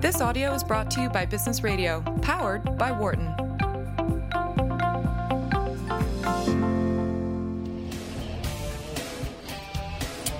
This audio is brought to you by Business Radio, powered by Wharton.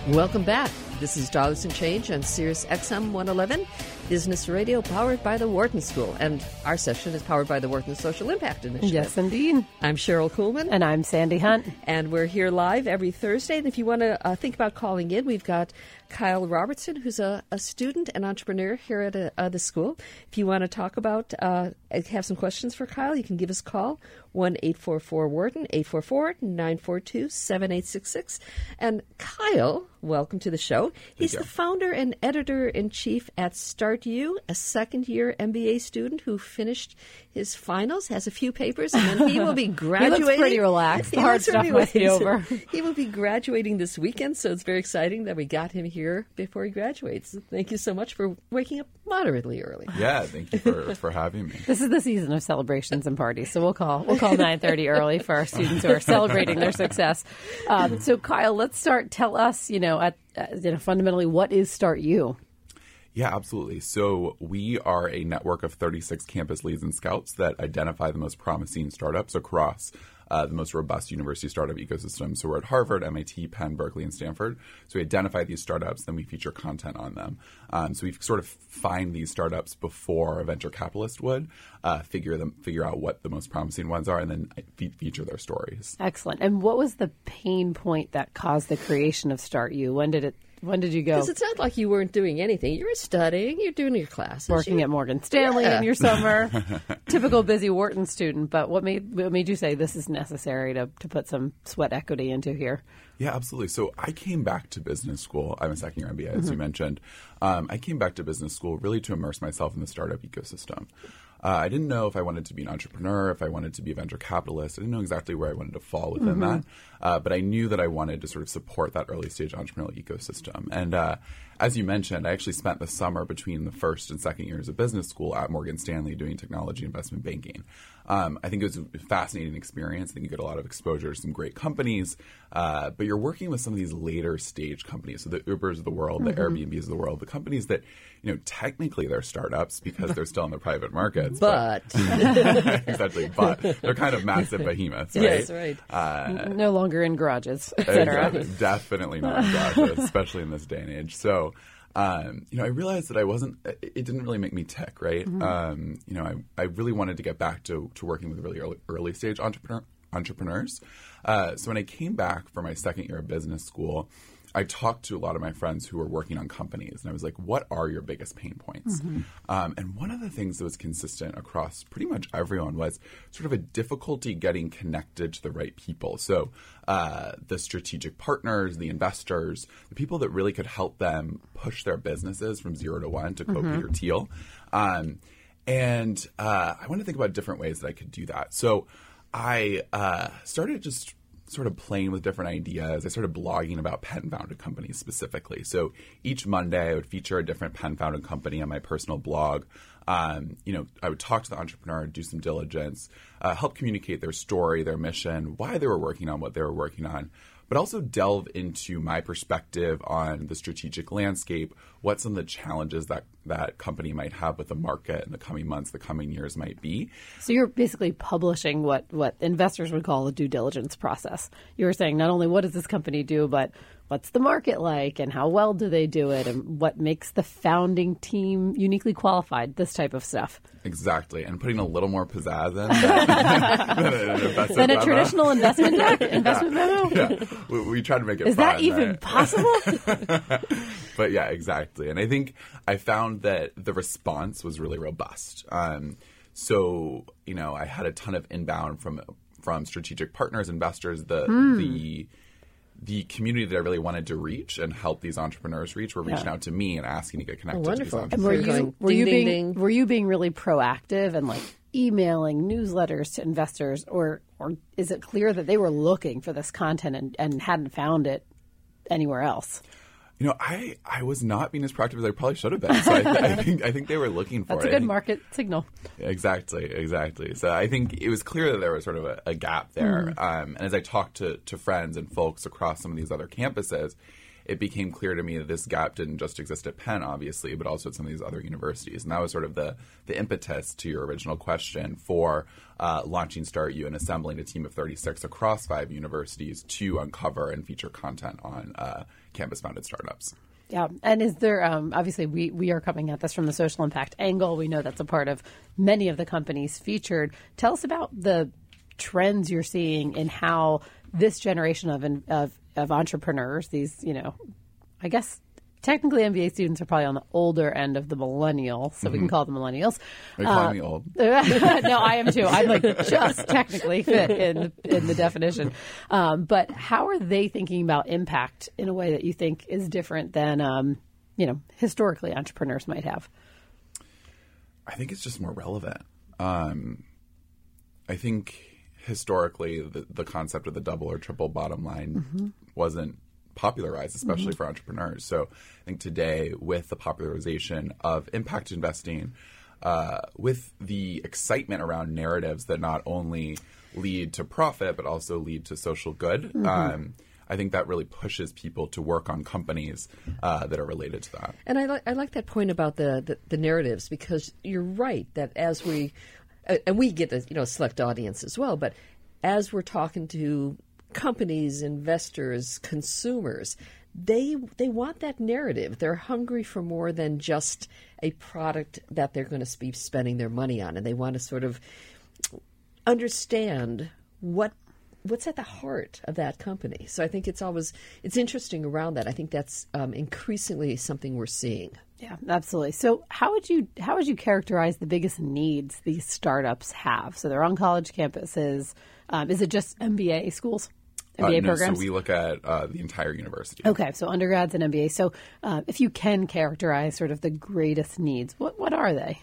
Welcome back. This is Dollars and Change on Sirius XM 111, Business Radio powered by the Wharton School. And our session is powered by the Wharton Social Impact Initiative. Yes, indeed. I'm Sherryl Kuhlman. And I'm Sandi Hunt. And we're here live every Thursday. And if you want to uh, think about calling in, we've got Kyle Robertson, who's a, a student and entrepreneur here at uh, the school. If you want to talk about, uh, have some questions for Kyle, you can give us a call, 1 844 Wharton, 844 942 7866. And Kyle, welcome to the show. He's the founder and editor in chief at Start You, a second year MBA student who finished his finals, has a few papers, and then he will be graduating. he looks pretty relaxed. The hard stuff must be over. he will be graduating this weekend, so it's very exciting that we got him here before he graduates. Thank you so much for waking up moderately early. Yeah, thank you for, for having me. This is the season of celebrations and parties, so we'll call we'll call nine thirty early for our students who are celebrating their success. Um, so, Kyle, let's start. Tell us, you know, at uh, you know, fundamentally, what is StartU? Yeah, absolutely. So we are a network of 36 campus leads and scouts that identify the most promising startups across uh, the most robust university startup ecosystem. So we're at Harvard, MIT, Penn, Berkeley, and Stanford. So we identify these startups, then we feature content on them. Um, so we sort of find these startups before a venture capitalist would, uh, figure them, figure out what the most promising ones are, and then fe- feature their stories. Excellent. And what was the pain point that caused the creation of StartU? When did it when did you go? Because it's not like you weren't doing anything. You were studying. You're doing your classes. Working you at Morgan Stanley Yeah. in your summer. Typical busy Wharton student. But what made what made you say this is necessary to, to put some sweat equity into here? Yeah, absolutely. So I came back to business school. I'm a second year MBA, as you mentioned. Um, I came back to business school really to immerse myself in the startup ecosystem. Uh, I didn't know if I wanted to be an entrepreneur, if I wanted to be a venture capitalist. I didn't know exactly where I wanted to fall within that. Uh, but I knew that I wanted to sort of support that early stage entrepreneurial ecosystem. And uh, as you mentioned, I actually spent the summer between the first and second years of business school at Morgan Stanley doing technology investment banking. Um, I think it was a fascinating experience. I think you get a lot of exposure to some great companies, uh, but you're working with some of these later stage companies. So the Ubers of the world, the Airbnbs of the world, the companies that, you know, technically they're startups because they're still in the private markets. But exactly, but they're kind of massive behemoths, right? yes, right. Uh, no longer in garages. Exactly. Definitely not in garages, especially in this day and age. So, um, you know, I realized that I wasn't. It it didn't really make me tick, right? Um, you know, I, I really wanted to get back to to working with really early, early stage entrepreneur entrepreneurs. Uh, so when I came back for my second year of business school. I talked to a lot of my friends who were working on companies, and I was like, "What are your biggest pain points?" Um, and one of the things that was consistent across pretty much everyone was sort of a difficulty getting connected to the right people. So uh, the strategic partners, the investors, the people that really could help them push their businesses from zero to one. To quote Peter Thiel, um, and uh, I want to think about different ways that I could do that. So I uh, started just sort of playing with different ideas. I started blogging about Penn founded companies specifically. So each Monday, I would feature a different Penn founded company on my personal blog. Um, you know, I would talk to the entrepreneur, do some diligence, uh, help communicate their story, their mission, why they were working on what they were working on, but also delve into my perspective on the strategic landscape, what some of the challenges that that company might have with the market in the coming months, the coming years might be. So you're basically publishing what what investors would call a due diligence process. You were saying not only what does this company do, but what's the market like and how well do they do it and what makes the founding team uniquely qualified, this type of stuff. Exactly, and putting a little more pizzazz in than, than an a traditional investment deck, investment memo? Yeah, we, we try to make it. Is that even right? possible? but yeah, exactly. And I think I found that the response was really robust. Um, so you know, I had a ton of inbound from from strategic partners, investors, the Hmm. the the community that I really wanted to reach and help these entrepreneurs reach were reaching Yeah. out to me and asking to get connected wonderful. to these And were you going were you ding, being ding, ding. were you being really proactive and like emailing newsletters to investors or or is it clear that they were looking for this content and, and hadn't found it anywhere else? You know, I, I was not being as proactive as I probably should have been. So I, I think I think they were looking for That's it. a good market signal. Exactly, exactly. So I think it was clear that there was sort of a, a gap there. Um, and as I talked to, to friends and folks across some of these other campuses, it became clear to me that this gap didn't just exist at Penn, obviously, but also at some of these other universities. And that was sort of the, the impetus to your original question for uh, launching Start and assembling a team of 36 across five universities to uncover and feature content on uh, campus founded startups. Yeah, and is there um, obviously we we are coming at this from the social impact angle. We know that's a part of many of the companies featured. Tell us about the trends you're seeing in how this generation of of, of entrepreneurs, these you know, I guess technically MBA students are probably on the older end of the millennial, so mm-hmm. we can call them millennials. Are you calling uh, me old? no, I am too. I'm like just technically fit in in the definition. Um, but how are they thinking about impact in a way that you think is different than um, you know historically entrepreneurs might have? I think it's just more relevant. Um, I think historically the, the concept of the double or triple bottom line mm-hmm. wasn't popularized, especially mm-hmm. for entrepreneurs. So I think today, with the popularization of impact investing, uh, with the excitement around narratives that not only lead to profit but also lead to social good. Mm-hmm. Um, I think that really pushes people to work on companies uh, that are related to that. And I, li- I like that point about the, the, the, narratives because you're right that as we, and we get a you know select audience as well, but as we're talking to companies, investors, consumers, they they want that narrative. They're hungry for more than just a product that they're going to be spending their money on, and they want to sort of understand what what's at the heart of that company. So I think it's always it's interesting around that. I think that's um, increasingly something we're seeing. Yeah, absolutely. So how would you how would you characterize the biggest needs these startups have? So they're on college campuses. Um, is it just MBA schools? MBA uh, no, programs? So we look at uh, the entire university. Okay, so undergrads and MBA. So uh, if you can characterize sort of the greatest needs, what what are they?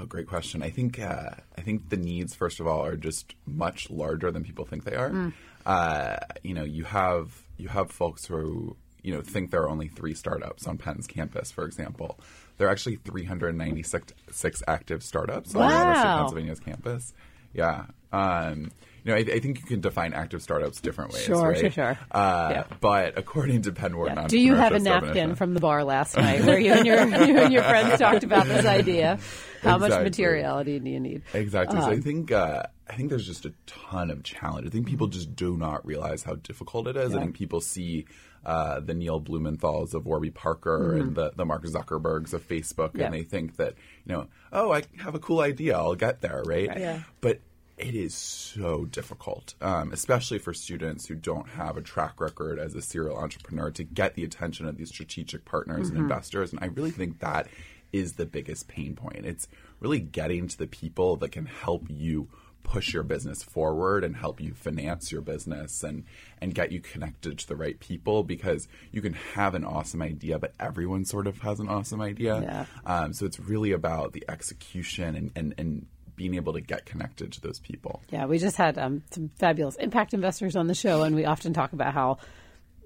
Oh, great question. I think uh, I think the needs, first of all, are just much larger than people think they are. Mm. Uh, you know, you have you have folks who you know think there are only three startups on Penn's campus, for example. There are actually 396 active startups wow. on the University of Pennsylvania's campus. Yeah. Um, know, I, I, think you can define active startups different ways. Sure, right? sure, sure. Uh, yeah. But according to Penn Wharton, yeah. do you have a napkin from the bar last night where you and your you and your friends talked about this idea? How exactly. much materiality do you need? Exactly. Um, so I um, think uh, I think there's just a ton of challenge. I think people just do not realize how difficult it is. Yeah. I think people see uh, the Neil Blumenthal's of Warby Parker mm-hmm. and the, the Mark Zuckerbergs of Facebook, yeah. and they think that you know, oh, I have a cool idea, I'll get there, right? right. Yeah. But it is so difficult, um, especially for students who don't have a track record as a serial entrepreneur to get the attention of these strategic partners mm-hmm. and investors. And I really think that is the biggest pain point. It's really getting to the people that can help you push your business forward and help you finance your business and and get you connected to the right people because you can have an awesome idea but everyone sort of has an awesome idea yeah. um, so it's really about the execution and, and, and being able to get connected to those people. Yeah, we just had um, some fabulous impact investors on the show, and we often talk about how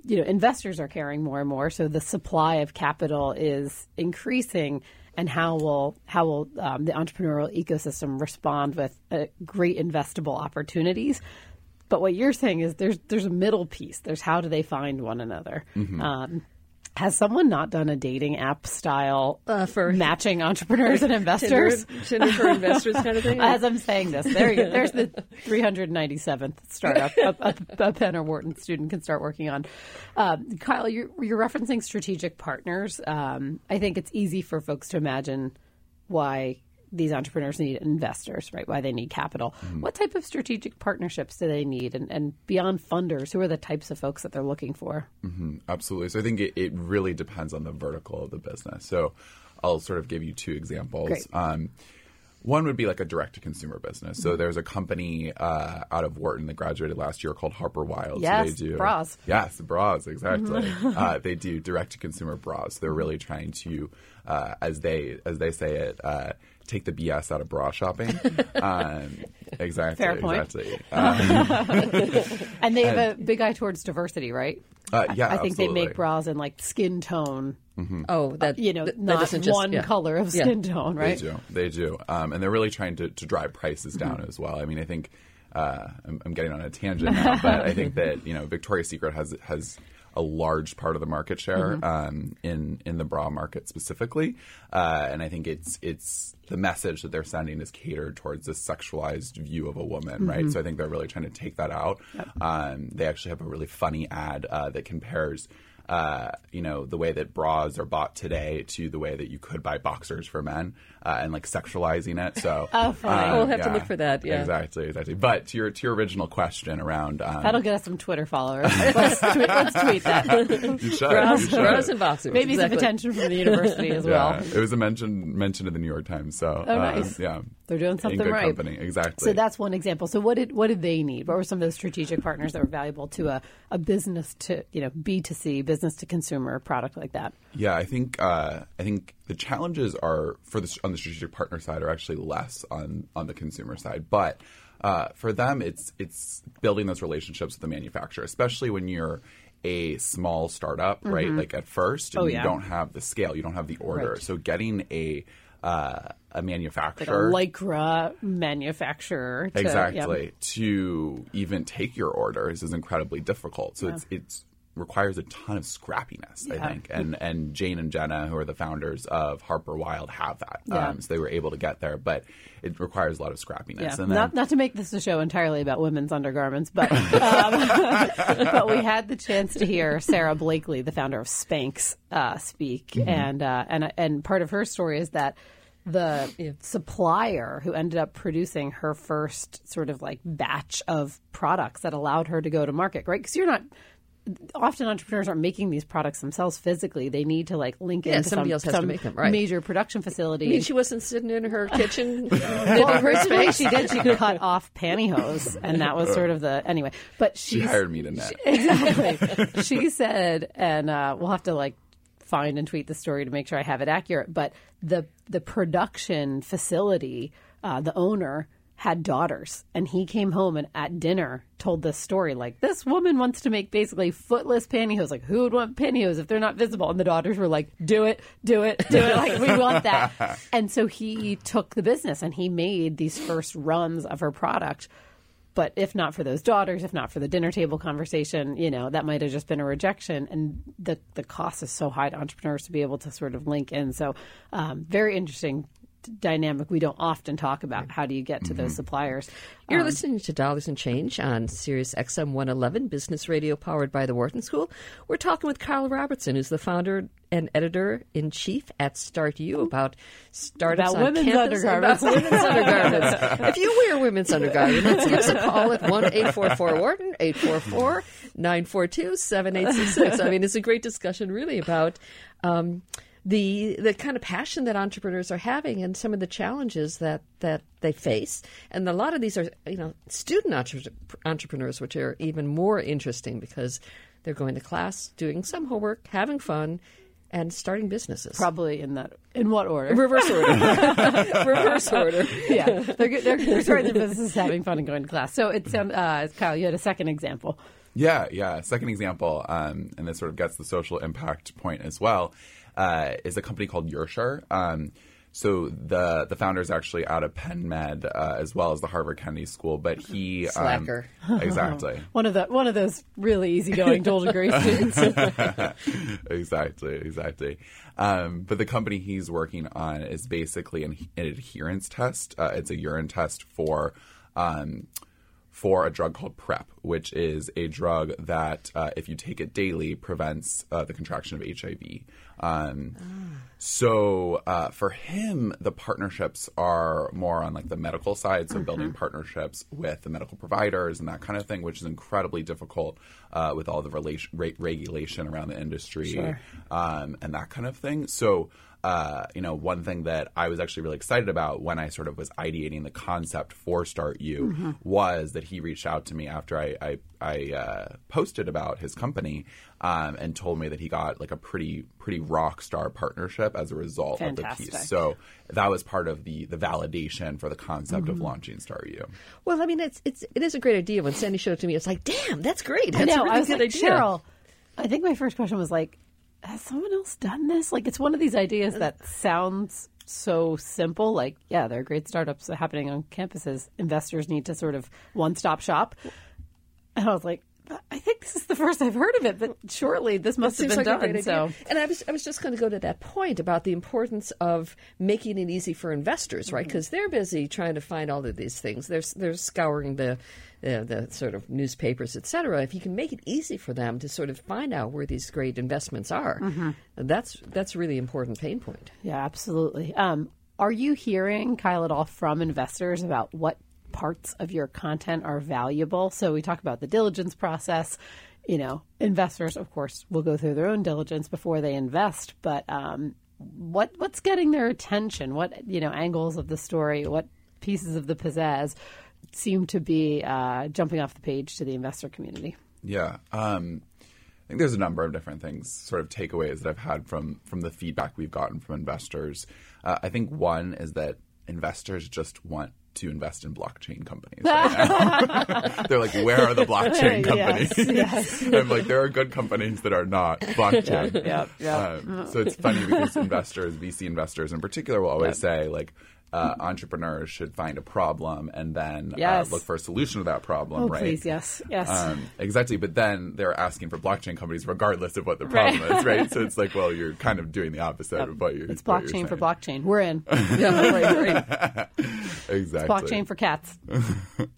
you know investors are caring more and more, so the supply of capital is increasing. And how will how will um, the entrepreneurial ecosystem respond with uh, great investable opportunities? But what you're saying is there's there's a middle piece. There's how do they find one another? Mm-hmm. Um, has someone not done a dating app style uh, for matching entrepreneurs and investors? Tinder, Tinder for investors kind of thing? As I'm saying this, there, there's the 397th startup a, a, a Penn or Wharton student can start working on. Um, Kyle, you're, you're, referencing strategic partners. Um, I think it's easy for folks to imagine why these entrepreneurs need investors, right? Why they need capital. Mm-hmm. What type of strategic partnerships do they need? And, and, beyond funders, who are the types of folks that they're looking for? Mm-hmm. Absolutely. So I think it, it, really depends on the vertical of the business. So I'll sort of give you two examples. Um, one would be like a direct to consumer business. So there's a company uh, out of Wharton that graduated last year called Harper Wilde. Yes, so they do, bras. Yes, bras, exactly. uh, they do direct to consumer bras. They're really trying to, uh, as they as they say it, uh, take the BS out of bra shopping. Um, exactly. Fair point. Exactly. Um, and they have a big eye towards diversity, right? Uh, yeah, I, I think absolutely. they make bras in like skin tone. Mm-hmm. Oh, that uh, you know, that, not that one yeah. color of yeah. skin tone, right? They do. They do. Um, and they're really trying to, to drive prices down mm-hmm. as well. I mean, I think uh, I'm, I'm, getting on a tangent now, but I think that you know Victoria's Secret has has a large part of the market share Mm-hmm. um, in in the bra market specifically, uh, and I think it's it's the message that they're sending is catered towards this sexualized view of a woman, right? Mm-hmm. So I think they're really trying to take that out. Um, they actually have a really funny ad uh, that compares. Uh, you know the way that bras are bought today to the way that you could buy boxers for men, uh, and like sexualizing it. So, Oh, funny. um, We'll have to look for that, yeah. exactly, exactly. But to your to your original question around um, That'll get us some Twitter followers. let's, tweet, let's tweet that. you should, Bras, you should. bras and boxers. Maybe exactly. some attention from the university as Yeah, well. it was a mention mentioned in the New York Times. So, Oh, um, nice. yeah, They're doing in something good right. company, exactly. So that's one example. So what did what did they need? What were some of those strategic partners that were valuable to a, a business to you know B to C business to consumer product like that? Yeah, I think uh, I think the challenges are for the on the strategic partner side are actually less on on the consumer side, but uh, for them it's it's building those relationships with the manufacturer, especially when you're a small startup, right? Like at first, and Oh, you yeah. don't have the scale, you don't have the order, Right. so getting a uh, a Like a manufacturer lycra manufacturer. To, exactly yeah. to even take your orders is incredibly difficult so it's it's requires a ton of scrappiness i think and and jane and jenna who are the founders of Harper Wilde have that Yeah. um, so they were able to get there but it requires a lot of scrappiness Yeah. and then not, not to make this a show entirely about women's undergarments, but um, but we had the chance to hear Sara Blakely, the founder of Spanx, uh, speak, Mm-hmm. and uh, and and part of her story is that the supplier who ended up producing her first sort of like batch of products that allowed her to go to market, right? Because you're not. Often entrepreneurs aren't making these products themselves physically. They need to like link Yeah, into somebody some, else has to make them, right. major production facility. I mean, she wasn't sitting in her kitchen. Well, originally she did. She cut off pantyhose, and that was sort of the anyway. But she she hired me to net exactly. she said, and uh, we'll have to like find and tweet the story to make sure I have it accurate. But the the production facility, uh, the owner had daughters, and he came home and at dinner told this story like this woman wants to make basically footless pantyhose. Like who would want pantyhose if they're not visible? And the daughters were like, "Do it, do it, do it! Like we want that." And so he took the business and he made these first runs of her product. But if not for those daughters, if not for the dinner table conversation, you know, that might have just been a rejection. And the the cost is so high to entrepreneurs to be able to sort of link in. So, um, very interesting dynamic. We don't often talk about how do you get to those suppliers. You're Um, listening to Dollars and Change on Sirius XM 111, Business Radio powered by the Wharton School. We're talking with Kyle Robertson, who's the founder and editor in chief at StartU about startups About on women's campus, undergarments. About women's undergarments. if you wear women's undergarments, give us a call at one eight four four Wharton eight four four nine four two seven eight six six. I mean, it's a great discussion, really, about. Um, the the kind of passion that entrepreneurs are having and some of the challenges that, that they face. And a lot of these are, you know, student entre- entrepreneurs, which are even more interesting because they're going to class, doing some homework, having fun, and starting businesses. probably in that. In what order? Reverse order. Reverse order. yeah, they're, they're, they're starting their businesses, having fun, and going to class. So it's um, uh, Kyle. You had a second example. Yeah, yeah. Second example, um, and this sort of gets the social impact point as well, uh, is a company called UrSure. Um, so the the founder is actually out of Penn Med uh, as well as the Harvard Kennedy School, but he um, Slacker. exactly, One of the one of those really easygoing dual degree students. exactly, exactly. Um, but the company he's working on is basically an, an adherence test. Uh, it's a urine test for. Um, for a drug called PrEP, which is a drug that, uh, if you take it daily, prevents uh, the contraction of HIV. Um, So uh, for him, the partnerships are more on like the medical side, so building partnerships with the medical providers and that kind of thing, which is incredibly difficult uh, with all the relation, re- regulation around the industry um, and that kind of thing. So uh, you know, one thing that I was actually really excited about when I sort of was ideating the concept for StartU was that he reached out to me after I I, I uh, posted about his company um, and told me that he got like a pretty pretty rock star partnership as a result of the piece. So that was part of the the validation for the concept of launching StartU. Well, I mean, it's it's it is a great idea. When Sandi showed it to me, it's like, damn, that's great. I That's know. a really I was good like, idea. Sherryl. I think my first question was like, has someone else done this? Like, it's one of these ideas that sounds so simple. Like, yeah, there are great startups happening on campuses. Investors need to sort of one stop shop. And I was like, I think this is the first I've heard of it, but surely this must have been like done. So and I was I was just going to go to that point about the importance of making it easy for investors, right? Mm-hmm. Because they're busy trying to find all of these things. They're they're scouring the the, the sort of newspapers, et cetera. If you can make it easy for them to sort of find out where these great investments are, Mm-hmm. that's that's a really important pain point. Yeah, absolutely. Um, are you hearing, Kyle, at all from investors about what parts of your content are valuable? So we talk about the diligence process. You know, investors, of course, will go through their own diligence before they invest. But um, what what's getting their attention? What you know angles of the story? What pieces of the pizzazz seem to be uh, jumping off the page to the investor community? Yeah. Um, I think there's a number of different things, sort of takeaways that I've had from from the feedback we've gotten from investors. Uh, I think one is that investors just want to invest in blockchain companies. Right now. They're like, where are the blockchain companies? yes. I'm like, there are good companies that are not blockchain. Yep, yep. Um, so it's funny because investors, VC investors in particular, will always say like. Uh, entrepreneurs should find a problem and then Yes. uh, look for a solution to that problem, Oh, right? please, yes, yes. Um, exactly, but then they're asking for blockchain companies regardless of what the problem is, right? So it's like, well, you're kind of doing the opposite of what you're. it's what you're blockchain for blockchain. We're in. yeah, right, right. Exactly. blockchain for cats.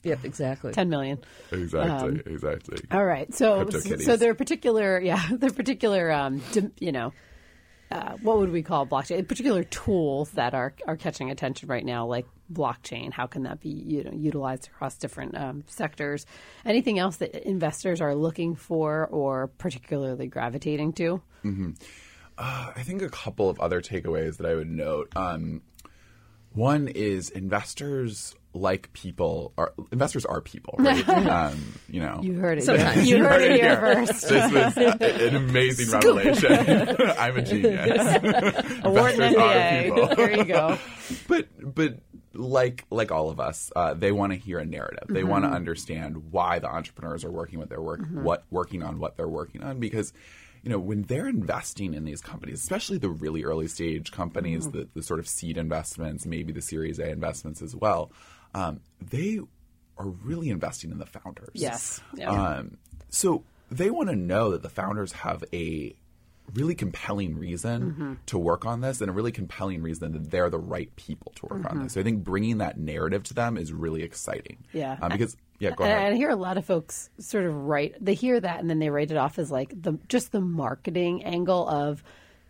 Yep, exactly. Ten million. Exactly. exactly. All right. So CryptoKitties. so there are particular yeah there are particular um you know uh, what would we call blockchain? Particular tools that are are catching attention right now, like blockchain. How can that be you know utilized across different um, sectors? Anything else that investors are looking for or particularly gravitating to? Uh, I think a couple of other takeaways that I would note. Um, one is investors like people are investors are people, right? um, you know, You heard it. Sometimes. You, heard it here here. first. this was an amazing revelation. I'm a genius. Award Investors are people. There you go. but but like like all of us, uh, they want to hear a narrative. They want to understand why the entrepreneurs are working what they're work what working on what they're working on because you know when they're investing in these companies, especially the really early stage companies, the, the sort of seed investments, maybe the Series A investments as well, um, they are really investing in the founders. Yes. Yeah. Um, so they want to know that the founders have a really compelling reason Mm-hmm. to work on this and a really compelling reason that they're the right people to work Mm-hmm. on this. So I think bringing that narrative to them is really exciting. Yeah. Um, because yeah, go And ahead. I hear a lot of folks sort of write, they hear that and then they write it off as like the just the marketing angle of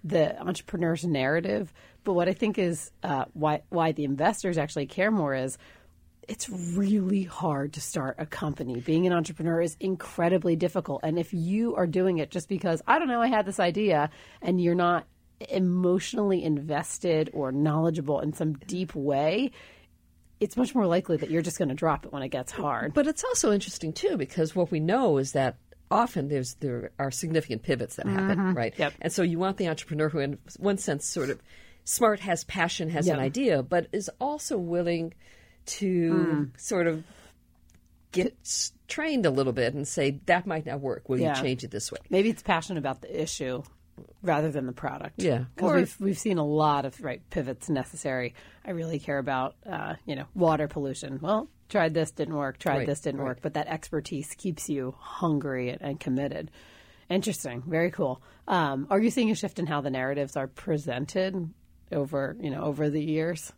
the entrepreneur's narrative. But what I think is uh, why why the investors actually care more is it's really hard to start a company. Being an entrepreneur is incredibly difficult. And if you are doing it just because, I don't know, I had this idea, and you're not emotionally invested or knowledgeable in some deep way, it's much more likely that you're just going to drop it when it gets hard. But it's also interesting too because what we know is that often there's there are significant pivots that happen, mm-hmm. right? Yep. And so you want the entrepreneur who, in one sense, sort of smart, has passion, has an idea, but is also willing to sort of get trained a little bit and say that might not work. Will Yeah. you change it this way? Maybe it's passionate about the issue rather than the product. Yeah. because we've we've seen a lot of right pivots necessary. I really care about uh, you know water pollution. Well, tried this didn't work. Tried Right, this didn't right. work. But that expertise keeps you hungry and, and committed. Interesting. Very cool. Um, are you seeing a shift in how the narratives are presented over you know over the years?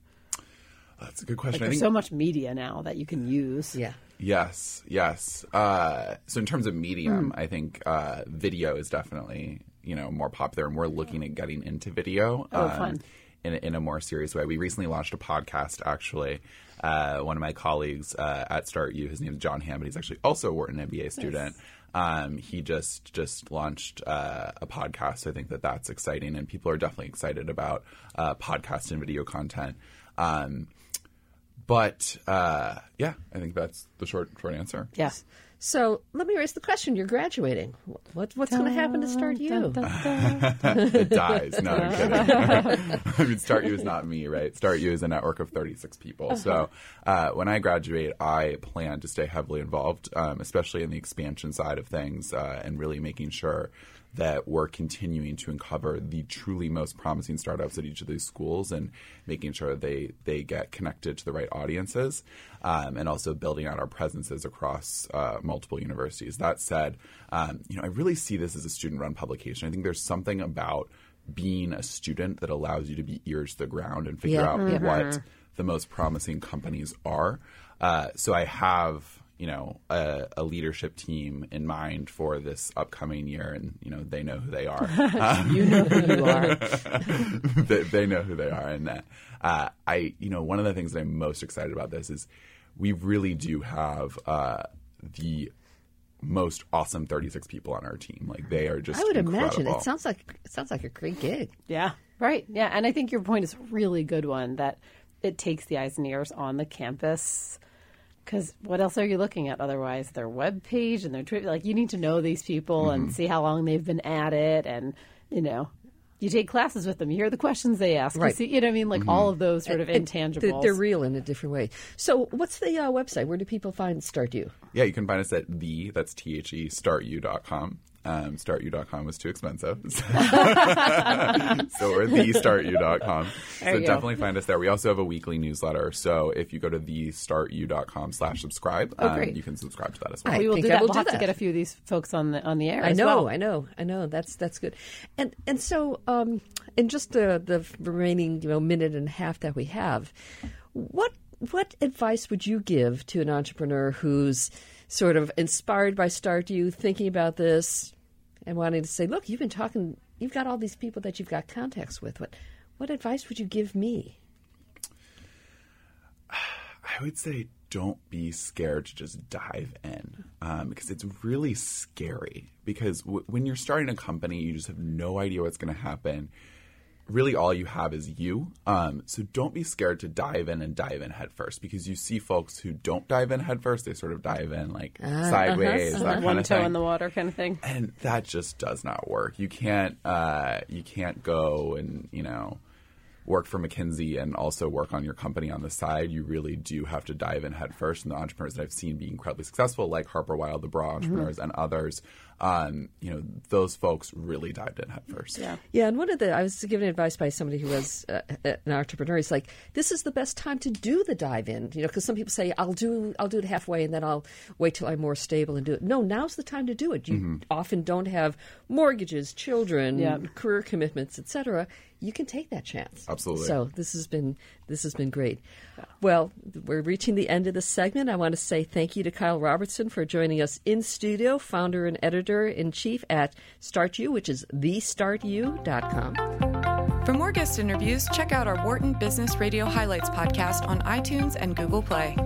That's a good question. I There's think so much media now that you can use. Yeah. Yes, yes. Uh, so in terms of medium, Hmm. I think uh, video is definitely you know more popular, and we're looking at getting into video. Oh, um, fun. In, a- in a more serious way. We recently launched a podcast. Actually, uh, one of my colleagues uh, at StartU, his name is John Hammond. He's actually also a Wharton MBA student. Um, he just just launched uh, a podcast. So I think that that's exciting, and people are definitely excited about uh, podcast and video content. Um, but uh, yeah, I think that's the short short answer. Yes. So let me raise the question: You're graduating. What, what's going to happen to StartU? it dies. No, I'm kidding. I mean, StartU is not me, right? StartU is a network of 36 people. So uh, when I graduate, I plan to stay heavily involved, um, especially in the expansion side of things, uh, and really making sure that we're continuing to uncover the truly most promising startups at each of these schools and making sure they they get connected to the right audiences, um, and also building out our presences across uh, multiple universities. That said, um, you know, I really see this as a student-run publication. I think there's something about being a student that allows you to be ears to the ground and figure Yeah. out Mhm. what the most promising companies are. Uh, so I have you know a, a leadership team in mind for this upcoming year, and you know they know who they are. You know who you are. they, they know who they are, and that uh, I you know one of the things that I'm most excited about this is we really do have uh, the most awesome 36 people on our team. Like they are just I would incredible. imagine it sounds like it sounds like a great gig. Yeah, right. Yeah, and I think your point is a really good one that it takes the eyes and ears on the campus. Because what else are you looking at otherwise? Their web page and their Twitter. Like you need to know these people and mm-hmm. see how long they've been at it, and you know, you take classes with them. You hear the questions they ask. You Right. see, you know what I mean? Like all of those sort of And intangibles. They're, they're real in a different way. So, what's the uh, website? Where do people find StartU? Yeah, you can find us at the, that's T-H-E, startu.com. Um, startu.com was too expensive. so we're thestartu.com. So There you go. definitely find us there. We also have a weekly newsletter. So if you go to thestartu.com slash subscribe, Oh, um, you can subscribe to that as well. I we will do I that. will we'll do have to get a few of these folks on the on the air. I as know, well. I know, I know. That's that's good. And and so, um, in just the the remaining you know minute and a half that we have, what what advice would you give to an entrepreneur who's sort of inspired by StartU, thinking about this, and wanting to say, look, you've been talking, you've got all these people that you've got contacts with. What what advice would you give me? I would say don't be scared to just dive in um, because it's really scary. Because w- when you're starting a company, you just have no idea what's going to happen. Really, all you have is you. Um, so don't be scared to dive in and dive in headfirst because you see folks who don't dive in headfirst, they sort of dive in like sideways, that kind One of toe thing in the water kind of thing. and that just does not work. You can't uh, you can't go and you know work for McKinsey and also work on your company on the side. You really do have to dive in headfirst. And the entrepreneurs that I've seen be incredibly successful, like Harper Wilde, the Bra entrepreneurs, and others, um, you know, those folks really dived in head first. Yeah. Yeah, and one of the I was given advice by somebody who was uh, an entrepreneur. He's like, "This is the best time to do the dive in," you know, because some people say, "I'll do I'll do it halfway and then I'll wait till I'm more stable and do it." No, now's the time to do it. You often don't have mortgages, children, Yeah. career commitments, etc. You can take that chance. Absolutely. So this has been this has been great. Well, we're reaching the end of the segment. I want to say thank you to Kyle Robertson for joining us in studio, founder and editor in chief at StartU, which is thestartu.com. For more guest interviews, check out our Wharton Business Radio Highlights podcast on iTunes and Google Play.